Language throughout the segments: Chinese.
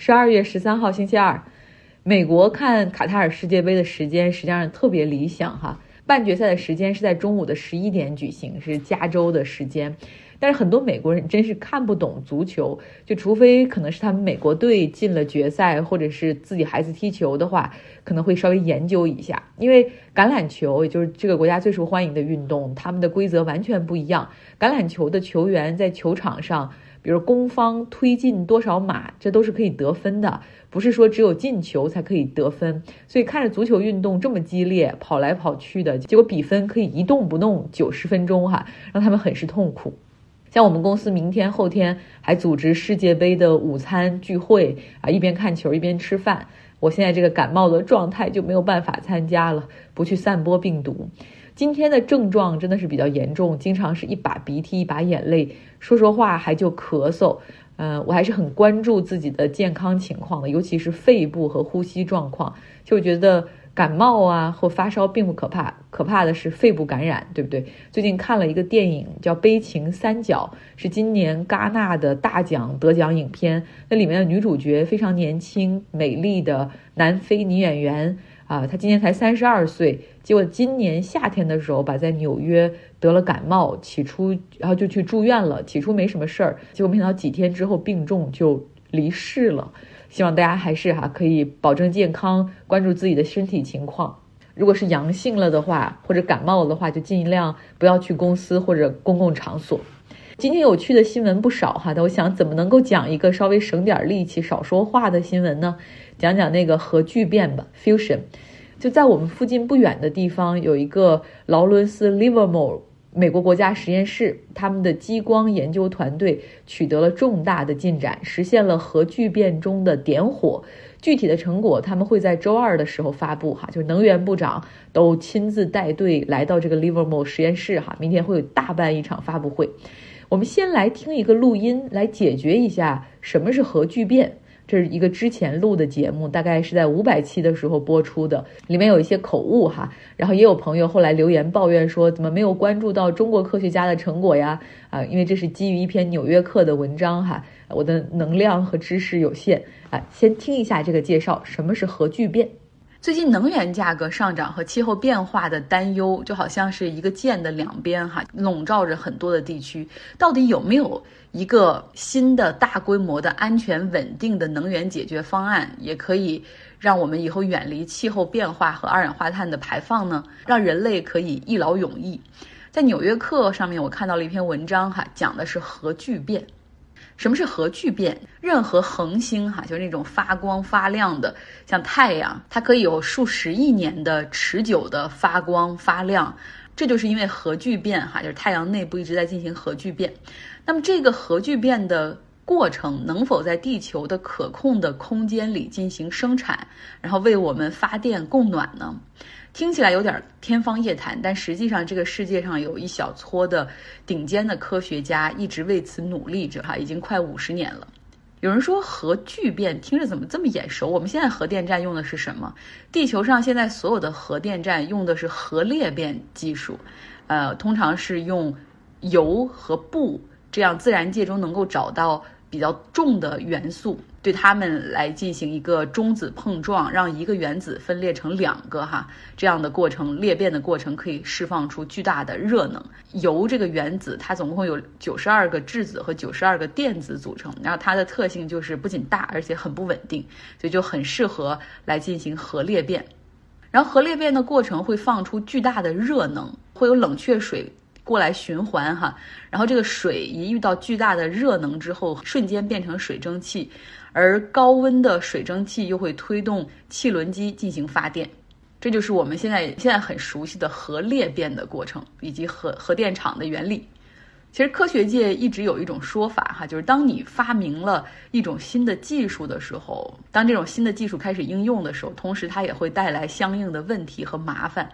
十二月十三号星期二，美国看卡塔尔世界杯的时间实际上特别理想哈。半决赛的时间是在中午的十一点举行，是加州的时间。但是很多美国人真是看不懂足球，就除非可能是他们美国队进了决赛，或者是自己孩子踢球的话，可能会稍微研究一下。因为橄榄球也就是这个国家最受欢迎的运动，他们的规则完全不一样。橄榄球的球员在球场上。比如攻方推进多少码，这都是可以得分的，不是说只有进球才可以得分。所以看着足球运动这么激烈，跑来跑去的，结果比分可以一动不动九十分钟哈，让他们很是痛苦。像我们公司明天后天还组织世界杯的午餐聚会啊，一边看球一边吃饭。我现在这个感冒的状态就没有办法参加了，不去散播病毒。今天的症状真的是比较严重，经常是一把鼻涕一把眼泪，说说话还就咳嗽。嗯，我还是很关注自己的健康情况的，尤其是肺部和呼吸状况。就觉得感冒啊或发烧并不可怕，可怕的是肺部感染，对不对？最近看了一个电影叫《悲情三角》，是今年戛纳的大奖得奖影片。那里面的女主角非常年轻美丽的南非女演员。啊，她今年才三十二岁，结果今年夏天的时候吧，在纽约得了感冒，起初然后就去住院了，起初没什么事儿，结果没想到几天之后病重就离世了。希望大家还是哈可以保证健康，关注自己的身体情况。如果是阳性了的话，或者感冒了的话，就尽量不要去公司或者公共场所。今天有趣的新闻不少哈，但我想怎么能够讲一个稍微省点力气、少说话的新闻呢？讲讲那个核聚变吧，fusion，就在我们附近不远的地方，有一个劳伦斯 Livermore 美国国家实验室，他们的激光研究团队取得了重大的进展，实现了核聚变中的点火。具体的成果他们会在周二的时候发布哈，就是能源部长都亲自带队来到这个 Livermore 实验室哈，明天会有大办一场发布会。我们先来听一个录音，来解决一下什么是核聚变。这是一个之前录的节目，大概是在五百期的时候播出的，里面有一些口误哈。然后也有朋友后来留言抱怨说，怎么没有关注到中国科学家的成果呀？啊，因为这是基于一篇《纽约客》的文章哈，我的能量和知识有限啊。先听一下这个介绍，什么是核聚变？最近能源价格上涨和气候变化的担忧，就好像是一个剑的两边哈，笼罩着很多的地区。到底有没有一个新的大规模的安全稳定的能源解决方案，也可以让我们以后远离气候变化和二氧化碳的排放呢？让人类可以一劳永逸。在《纽约客》上面，我看到了一篇文章哈，讲的是核聚变。什么是核聚变？任何恒星哈，就是那种发光发亮的，像太阳，它可以有数十亿年的持久的发光发亮，这就是因为核聚变哈，就是太阳内部一直在进行核聚变。那么这个核聚变的过程能否在地球的可控的空间里进行生产，然后为我们发电供暖呢？听起来有点天方夜谭，但实际上这个世界上有一小撮的顶尖的科学家一直为此努力着，哈，已经快五十年了。有人说核聚变听着怎么这么眼熟？我们现在核电站用的是什么？地球上现在所有的核电站用的是核裂变技术，呃，通常是用铀和钚这样自然界中能够找到。比较重的元素，对它们来进行一个中子碰撞，让一个原子分裂成两个哈，这样的过程裂变的过程可以释放出巨大的热能。铀这个原子它总共有九十二个质子和九十二个电子组成，然后它的特性就是不仅大，而且很不稳定，所以就很适合来进行核裂变。然后核裂变的过程会放出巨大的热能，会有冷却水。过来循环哈，然后这个水一遇到巨大的热能之后，瞬间变成水蒸气，而高温的水蒸气又会推动汽轮机进行发电，这就是我们现在现在很熟悉的核裂变的过程以及核核电厂的原理。其实科学界一直有一种说法哈，就是当你发明了一种新的技术的时候，当这种新的技术开始应用的时候，同时它也会带来相应的问题和麻烦。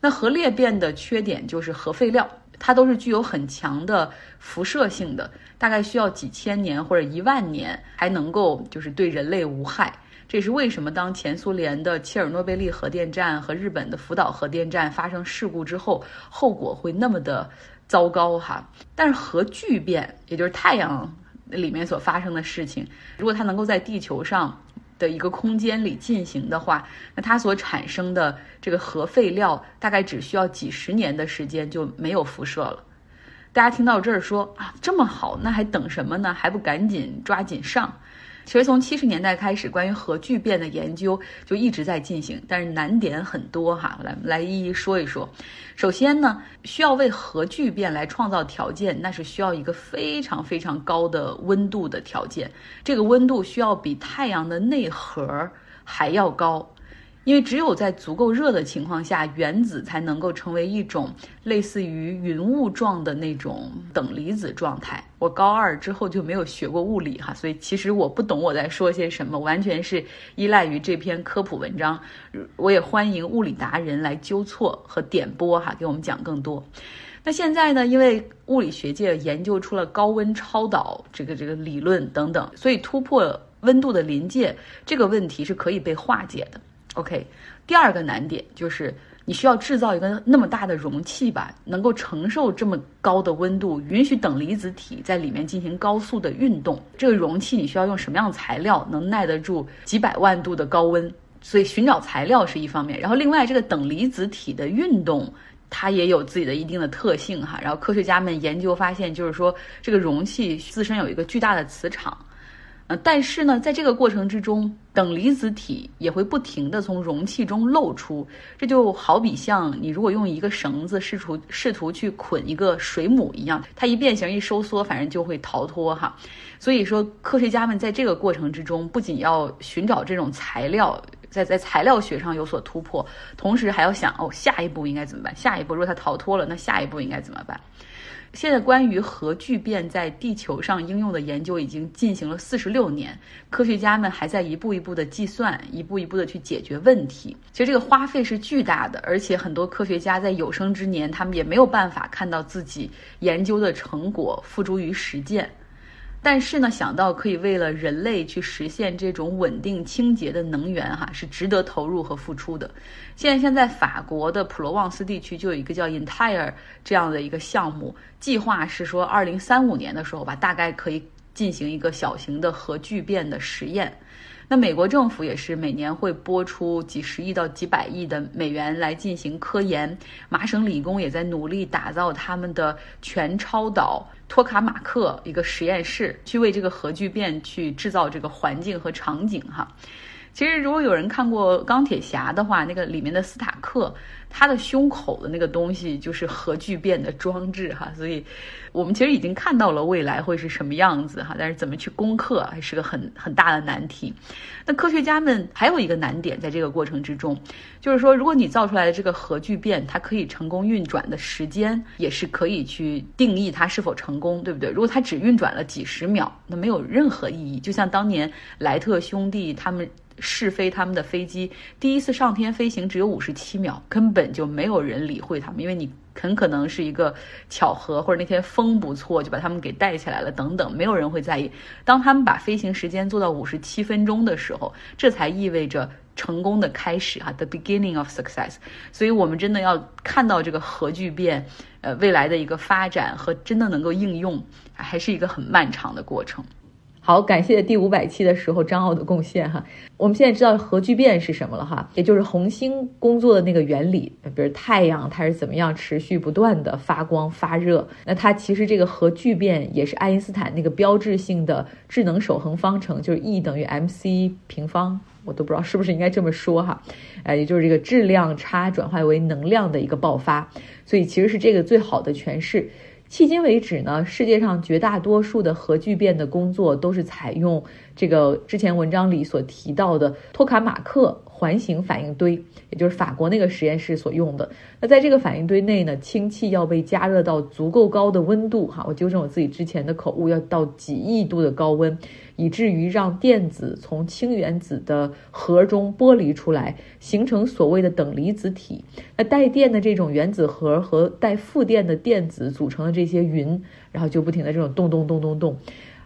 那核裂变的缺点就是核废料，它都是具有很强的辐射性的，大概需要几千年或者一万年还能够就是对人类无害。这也是为什么当前苏联的切尔诺贝利核电站和日本的福岛核电站发生事故之后，后果会那么的糟糕哈。但是核聚变，也就是太阳里面所发生的事情，如果它能够在地球上的一个空间里进行的话，那它所产生的这个核废料大概只需要几十年的时间就没有辐射了。大家听到这儿说啊，这么好，那还等什么呢？还不赶紧抓紧上！其实从七十年代开始，关于核聚变的研究就一直在进行，但是难点很多哈，来来一一说一说。首先呢，需要为核聚变来创造条件，那是需要一个非常非常高的温度的条件，这个温度需要比太阳的内核还要高。因为只有在足够热的情况下，原子才能够成为一种类似于云雾状的那种等离子状态。我高二之后就没有学过物理哈，所以其实我不懂我在说些什么，完全是依赖于这篇科普文章。我也欢迎物理达人来纠错和点拨哈，给我们讲更多。那现在呢，因为物理学界研究出了高温超导这个这个理论等等，所以突破温度的临界这个问题是可以被化解的。OK，第二个难点就是你需要制造一个那么大的容器吧，能够承受这么高的温度，允许等离子体在里面进行高速的运动。这个容器你需要用什么样的材料，能耐得住几百万度的高温？所以寻找材料是一方面，然后另外这个等离子体的运动，它也有自己的一定的特性哈。然后科学家们研究发现，就是说这个容器自身有一个巨大的磁场。呃，但是呢，在这个过程之中，等离子体也会不停地从容器中漏出。这就好比像你如果用一个绳子试图试图去捆一个水母一样，它一变形一收缩，反正就会逃脱哈。所以说，科学家们在这个过程之中，不仅要寻找这种材料，在在材料学上有所突破，同时还要想哦，下一步应该怎么办？下一步如果它逃脱了，那下一步应该怎么办？现在关于核聚变在地球上应用的研究已经进行了四十六年，科学家们还在一步一步的计算，一步一步的去解决问题。其实这个花费是巨大的，而且很多科学家在有生之年，他们也没有办法看到自己研究的成果付诸于实践。但是呢，想到可以为了人类去实现这种稳定清洁的能源，哈，是值得投入和付出的。现在，现在法国的普罗旺斯地区就有一个叫 Entire 这样的一个项目，计划是说，二零三五年的时候吧，大概可以进行一个小型的核聚变的实验。那美国政府也是每年会拨出几十亿到几百亿的美元来进行科研。麻省理工也在努力打造他们的全超导托卡马克一个实验室，去为这个核聚变去制造这个环境和场景哈。其实，如果有人看过钢铁侠的话，那个里面的斯塔克。他的胸口的那个东西就是核聚变的装置哈，所以我们其实已经看到了未来会是什么样子哈，但是怎么去攻克还是个很很大的难题。那科学家们还有一个难点在这个过程之中，就是说，如果你造出来的这个核聚变它可以成功运转的时间，也是可以去定义它是否成功，对不对？如果它只运转了几十秒，那没有任何意义。就像当年莱特兄弟他们。试飞他们的飞机，第一次上天飞行只有五十七秒，根本就没有人理会他们，因为你很可能是一个巧合，或者那天风不错就把他们给带起来了等等，没有人会在意。当他们把飞行时间做到五十七分钟的时候，这才意味着成功的开始啊，the beginning of success。所以我们真的要看到这个核聚变，呃，未来的一个发展和真的能够应用，还是一个很漫长的过程。好，感谢第五百期的时候张奥的贡献哈。我们现在知道核聚变是什么了哈，也就是恒星工作的那个原理。比如太阳它是怎么样持续不断的发光发热，那它其实这个核聚变也是爱因斯坦那个标志性的智能守恒方程，就是 E 等于 mc 平方，我都不知道是不是应该这么说哈。呃，也就是这个质量差转化为能量的一个爆发，所以其实是这个最好的诠释。迄今为止呢，世界上绝大多数的核聚变的工作都是采用这个之前文章里所提到的托卡马克。环形反应堆，也就是法国那个实验室所用的。那在这个反应堆内呢，氢气要被加热到足够高的温度，哈，我纠正我自己之前的口误，要到几亿度的高温，以至于让电子从氢原子的核中剥离出来，形成所谓的等离子体。那带电的这种原子核和带负电的电子组成的这些云，然后就不停的这种动动动动动。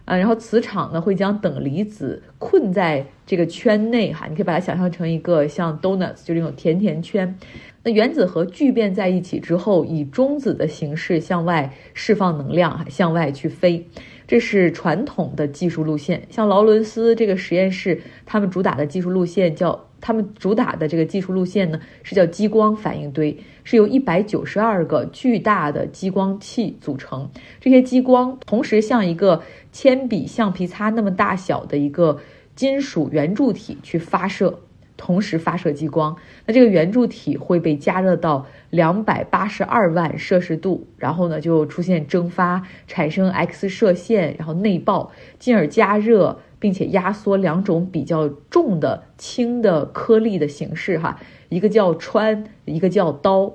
啊，然后磁场呢会将等离子困在这个圈内哈，你可以把它想象成一个像 donuts 就这种甜甜圈。那原子核聚变在一起之后，以中子的形式向外释放能量，向外去飞。这是传统的技术路线。像劳伦斯这个实验室，他们主打的技术路线叫。他们主打的这个技术路线呢，是叫激光反应堆，是由一百九十二个巨大的激光器组成。这些激光同时像一个铅笔橡皮擦那么大小的一个金属圆柱体去发射，同时发射激光。那这个圆柱体会被加热到两百八十二万摄氏度，然后呢就出现蒸发，产生 X 射线，然后内爆，进而加热。并且压缩两种比较重的轻的颗粒的形式，哈，一个叫穿，一个叫刀，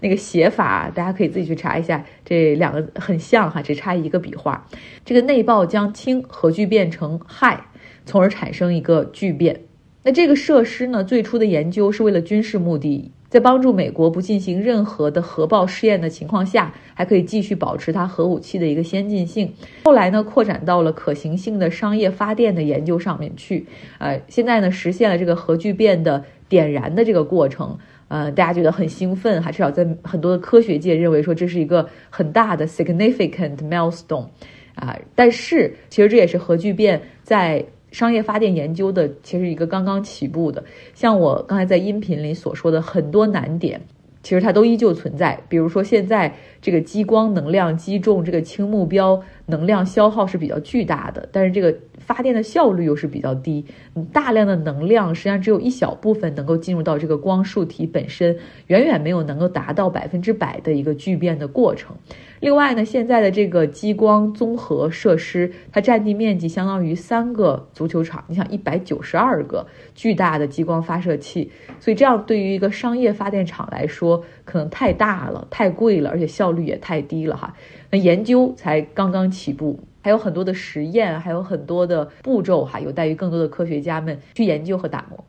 那个写法大家可以自己去查一下，这两个很像哈，只差一个笔画。这个内爆将氢核聚变成氦，从而产生一个聚变。那这个设施呢，最初的研究是为了军事目的。在帮助美国不进行任何的核爆试验的情况下，还可以继续保持它核武器的一个先进性。后来呢，扩展到了可行性的商业发电的研究上面去。呃，现在呢，实现了这个核聚变的点燃的这个过程。呃，大家觉得很兴奋，还，至少在很多的科学界认为说这是一个很大的 significant milestone。啊，但是其实这也是核聚变在。商业发电研究的其实一个刚刚起步的，像我刚才在音频里所说的很多难点，其实它都依旧存在。比如说现在这个激光能量击中这个轻目标，能量消耗是比较巨大的，但是这个发电的效率又是比较低。大量的能量实际上只有一小部分能够进入到这个光束体本身，远远没有能够达到百分之百的一个聚变的过程。另外呢，现在的这个激光综合设施，它占地面积相当于三个足球场。你想，一百九十二个巨大的激光发射器，所以这样对于一个商业发电厂来说，可能太大了、太贵了，而且效率也太低了哈。那研究才刚刚起步，还有很多的实验，还有很多的步骤哈，有待于更多的科学家们去研究和打磨。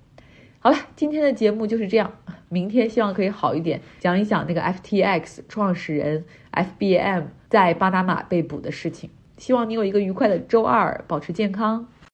好了，今天的节目就是这样。明天希望可以好一点，讲一讲那个 FTX 创始人 FBM 在巴拿马被捕的事情。希望你有一个愉快的周二，保持健康。